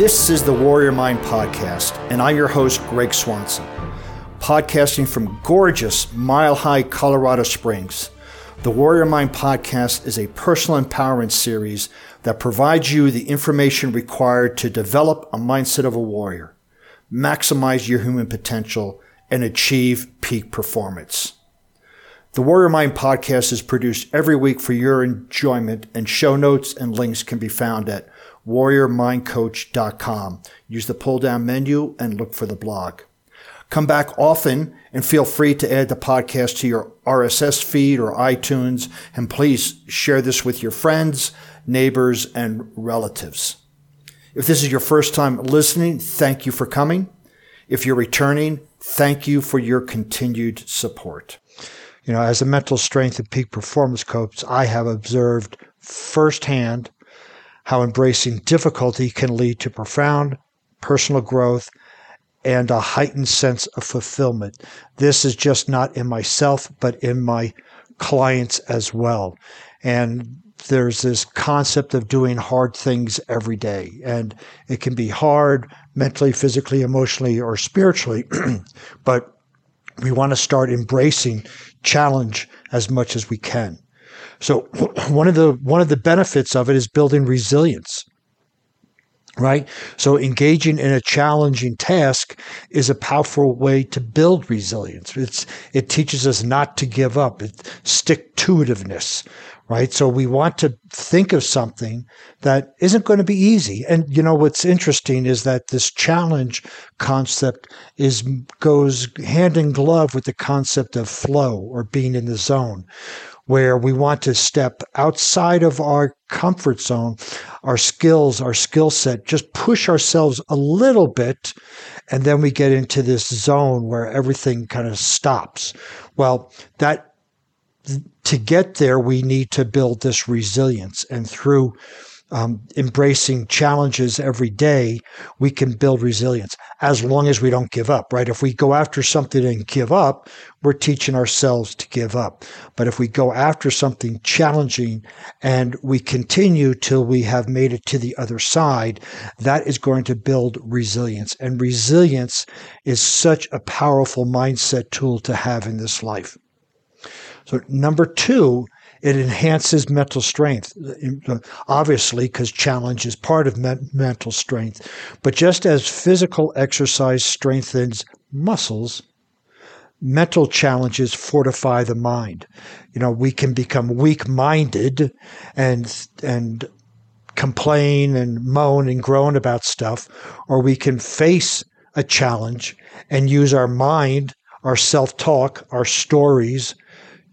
This is the Warrior Mind Podcast, and I'm your host, Greg Swanson, podcasting from gorgeous Mile High, Colorado Springs. The Warrior Mind Podcast is a personal empowerment series that provides you the information required to develop a mindset of a warrior, maximize your human potential, and achieve peak performance. The Warrior Mind podcast is produced every week for your enjoyment, and show notes and links can be found at warriormindcoach.com. Use the pull down menu and look for the blog. Come back often and feel free to add the podcast to your RSS feed or iTunes. And please share this with your friends, neighbors, and relatives. If this is your first time listening, thank you for coming. If you're returning, thank you for your continued support. You know, as a mental strength and peak performance coach, I have observed firsthand how embracing difficulty can lead to profound personal growth and a heightened sense of fulfillment. This is just not in myself, but in my clients as well. And there's this concept of doing hard things every day. And it can be hard mentally, physically, emotionally, or spiritually. but we want to start embracing challenge as much as we can. So one of the one of the benefits of it is building resilience. Right? So engaging in a challenging task is a powerful way to build resilience. It's it teaches us not to give up. It stick to itiveness, right? So we want to think of something that isn't going to be easy. And you know what's interesting is that this challenge concept is goes hand in glove with the concept of flow or being in the zone where we want to step outside of our comfort zone, our skills, our skill set, just push ourselves a little bit. And then we get into this zone where everything kind of stops. Well, that to get there, we need to build this resilience. And through um, embracing challenges every day, we can build resilience as long as we don't give up, right? If we go after something and give up, we're teaching ourselves to give up. But if we go after something challenging and we continue till we have made it to the other side, that is going to build resilience. And resilience is such a powerful mindset tool to have in this life. So number two it enhances mental strength, uh, obviously, because challenge is part of me- mental strength. But just as physical exercise strengthens muscles, mental challenges fortify the mind. You know, we can become weak-minded and and complain and moan and groan about stuff, or we can face a challenge and use our mind, our self-talk, our stories,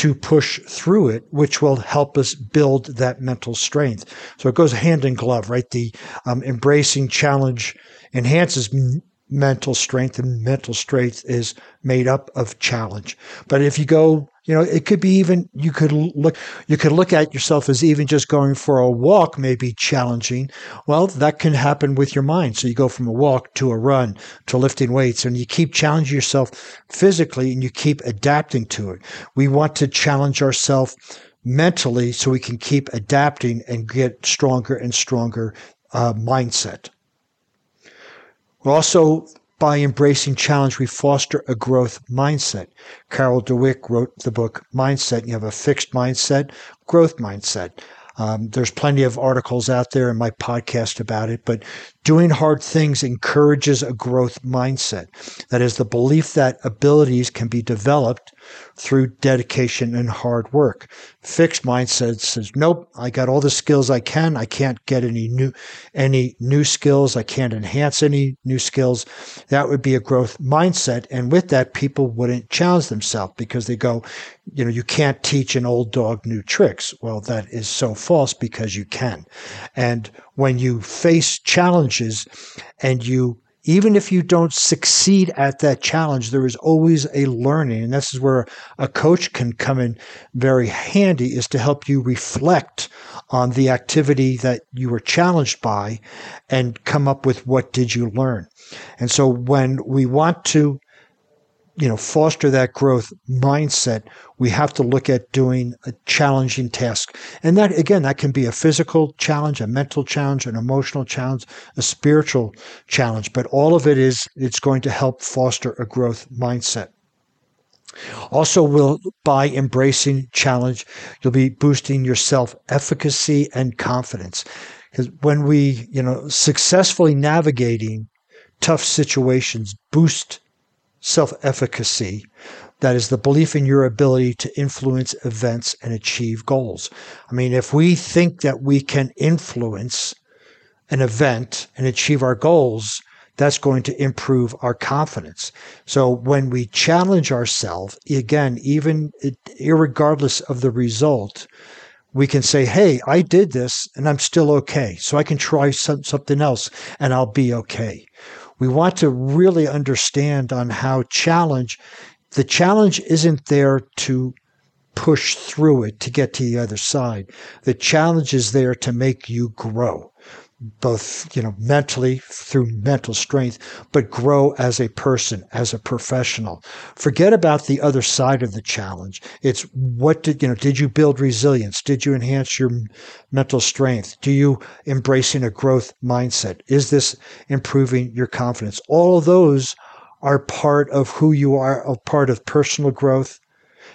to push through it, which will help us build that mental strength. So it goes hand in glove, right? The um, embracing challenge enhances m- mental strength, and mental strength is made up of challenge. But if you go you know, it could be even you could look you could look at yourself as even just going for a walk may be challenging. Well, that can happen with your mind. So you go from a walk to a run to lifting weights and you keep challenging yourself physically and you keep adapting to it. We want to challenge ourselves mentally so we can keep adapting and get stronger and stronger uh, mindset. We're also by embracing challenge, we foster a growth mindset. Carol Dweck wrote the book Mindset. You have a fixed mindset, growth mindset. Um, there's plenty of articles out there in my podcast about it, but doing hard things encourages a growth mindset. That is the belief that abilities can be developed through dedication and hard work. Fixed mindset says, nope, I got all the skills I can. I can't get any new, any new skills. I can't enhance any new skills. That would be a growth mindset. And with that, people wouldn't challenge themselves because they go, you know, you can't teach an old dog new tricks. Well, that is so false because you can. And when you face challenges and you even if you don't succeed at that challenge, there is always a learning. And this is where a coach can come in very handy is to help you reflect on the activity that you were challenged by and come up with what did you learn. And so when we want to you know foster that growth mindset we have to look at doing a challenging task. And that again that can be a physical challenge a mental challenge an emotional challenge a spiritual challenge but all of it is it's going to help foster a growth mindset. Also will by embracing challenge you'll be boosting your self efficacy and confidence. Because when we you know successfully navigating tough situations boost self efficacy. That is the belief in your ability to influence events and achieve goals. I mean, if we think that we can influence an event and achieve our goals, that's going to improve our confidence. So when we challenge ourselves, again, even regardless of the result, we can say, Hey, I did this and I'm still okay. So I can try some, something else and I'll be okay we want to really understand on how challenge the challenge isn't there to push through it to get to the other side. The challenge is there to make you grow both you know mentally through mental strength but grow as a person as a professional. Forget about the other side of the challenge. It's what did you know did you build resilience? Did you enhance your mental strength? Do you embracing a growth mindset? Is this improving your confidence? All of those are part of who you are a part of personal growth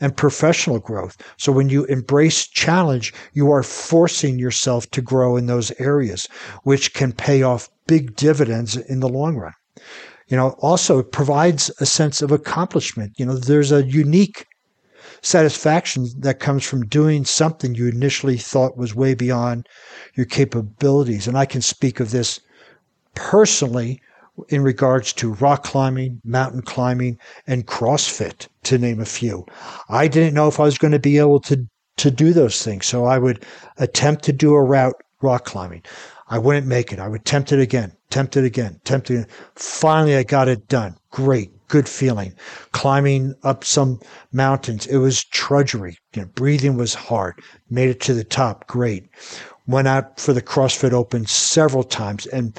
and professional growth. So when you embrace challenge, you are forcing yourself to grow in those areas, which can pay off big dividends in the long run. You know, also it provides a sense of accomplishment. You know, there's a unique satisfaction that comes from doing something you initially thought was way beyond your capabilities. And I can speak of this personally in regards to rock climbing, mountain climbing, and CrossFit, to name a few. I didn't know if I was going to be able to, to do those things. So I would attempt to do a route rock climbing. I wouldn't make it. I would tempt it again, tempt it again, tempt it. Again. Finally, I got it done. Great, good feeling. Climbing up some mountains, it was trudgery. You know, breathing was hard. Made it to the top. Great. Went out for the CrossFit Open several times and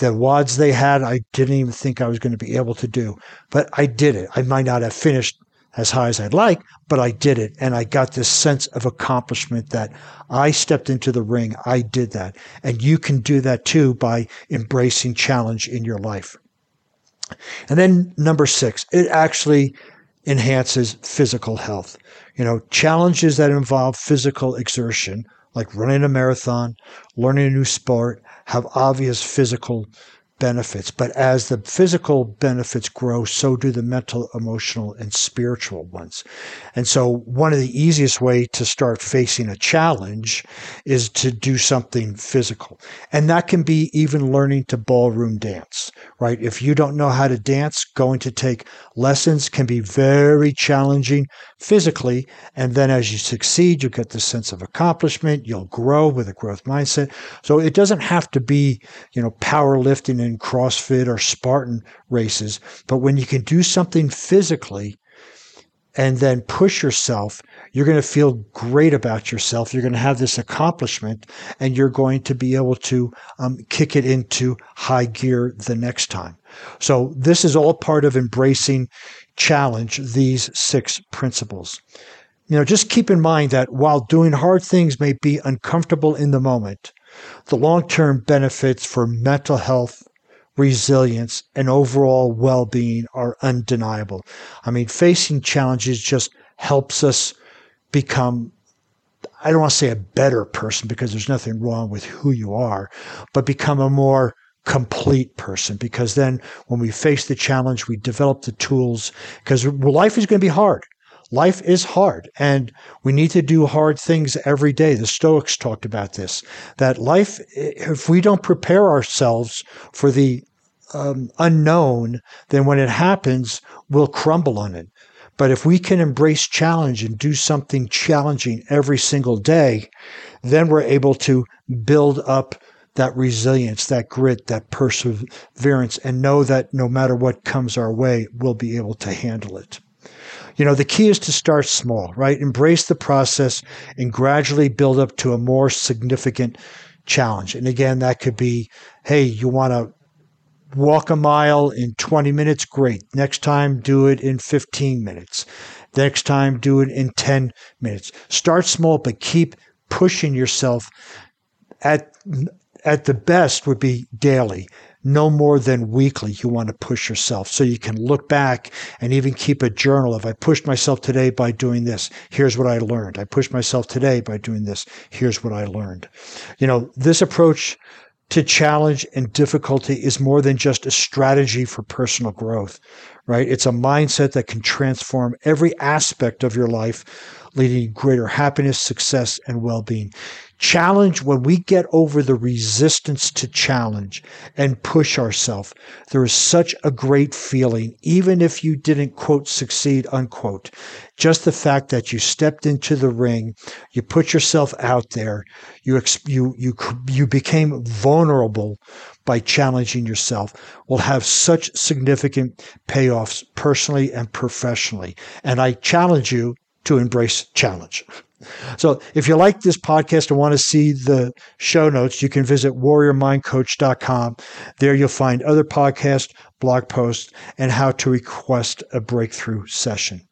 the WODs they had, I didn't even think I was going to be able to do, but I did it. I might not have finished as high as I'd like, but I did it. And I got this sense of accomplishment that I stepped into the ring. I did that. And you can do that too by embracing challenge in your life. And then number six, it actually enhances physical health. You know, challenges that involve physical exertion, like running a marathon, learning a new sport, have obvious physical benefits. But as the physical benefits grow, so do the mental, emotional, and spiritual ones. And so one of the easiest way to start facing a challenge is to do something physical. And that can be even learning to ballroom dance, right? If you don't know how to dance, going to take lessons can be very challenging physically. And then as you succeed, you get the sense of accomplishment. You'll grow with a growth mindset. So it doesn't have to be, you know, powerlifting and CrossFit or Spartan races. But when you can do something physically and then push yourself, you're going to feel great about yourself. You're going to have this accomplishment and you're going to be able to um, kick it into high gear the next time. So this is all part of embracing challenge these six principles. You know, just keep in mind that while doing hard things may be uncomfortable in the moment, the long term benefits for mental health, resilience, and overall well being are undeniable. I mean, facing challenges just helps us become I don't want to say a better person because there's nothing wrong with who you are, but become a more complete person because then when we face the challenge, we develop the tools because life is going to be hard. Life is hard and we need to do hard things every day. The Stoics talked about this, that life, if we don't prepare ourselves for the um, unknown, then when it happens, we'll crumble on it. But if we can embrace challenge and do something challenging every single day, then we're able to build up that resilience, that grit, that perseverance, and know that no matter what comes our way, we'll be able to handle it. You know, the key is to start small, right? Embrace the process and gradually build up to a more significant challenge. And again, that could be, hey, you want to walk a mile in 20 minutes, great. Next time, do it in 15 minutes. Next time, do it in 10 minutes. Start small, but keep pushing yourself at at the best would be daily no more than weekly you want to push yourself so you can look back and even keep a journal of I pushed myself today by doing this. Here's what I learned. I pushed myself today by doing this. Here's what I learned. You know, this approach to challenge and difficulty is more than just a strategy for personal growth, right? It's a mindset that can transform every aspect of your life leading to greater happiness, success, and well being. Challenge, when we get over the resistance to challenge and push ourselves, there is such a great feeling, even if you didn't quote succeed, unquote. Just the fact that you stepped into the ring, you put yourself out there, you, you, you, you became vulnerable by challenging yourself will have such significant payoffs personally and professionally. And I challenge you to embrace challenge. So if you like this podcast and want to see the show notes, you can visit warriormindcoach.com. There you'll find other podcasts, blog posts, and how to request a breakthrough session.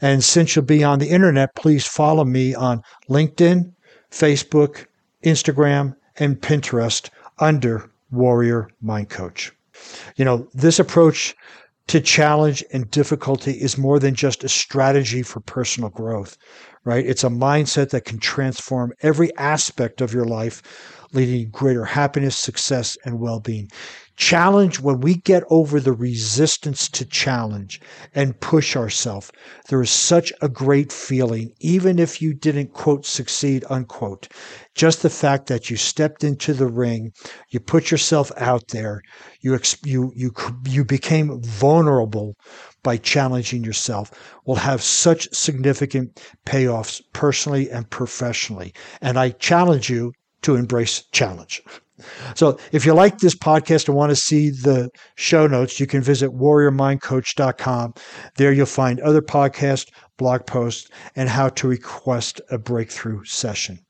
And since you'll be on the internet, please follow me on LinkedIn, Facebook, Instagram, and Pinterest under Warrior Mind Coach. You know, this approach to challenge and difficulty is more than just a strategy for personal growth, right? It's a mindset that can transform every aspect of your life, leading to greater happiness, success, and well being challenge, when we get over the resistance to challenge and push ourselves, there is such a great feeling, even if you didn't quote succeed, unquote. Just the fact that you stepped into the ring, you put yourself out there, you, you, you, you became vulnerable by challenging yourself will have such significant payoffs personally and professionally. And I challenge you to embrace challenge. So if you like this podcast and want to see the show notes, you can visit warriormindcoach.com. There you'll find other podcasts, blog posts, and how to request a breakthrough session.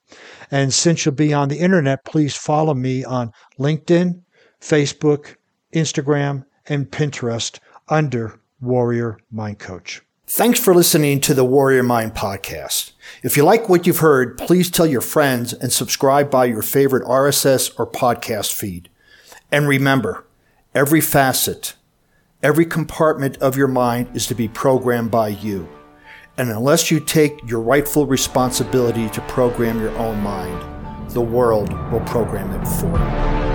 And since you'll be on the internet, please follow me on LinkedIn, Facebook, Instagram, and Pinterest under Warrior Mind Coach. Thanks for listening to the Warrior Mind podcast. If you like what you've heard, please tell your friends and subscribe by your favorite RSS or podcast feed. And remember, every facet, every compartment of your mind is to be programmed by you. And unless you take your rightful responsibility to program your own mind, the world will program it for you.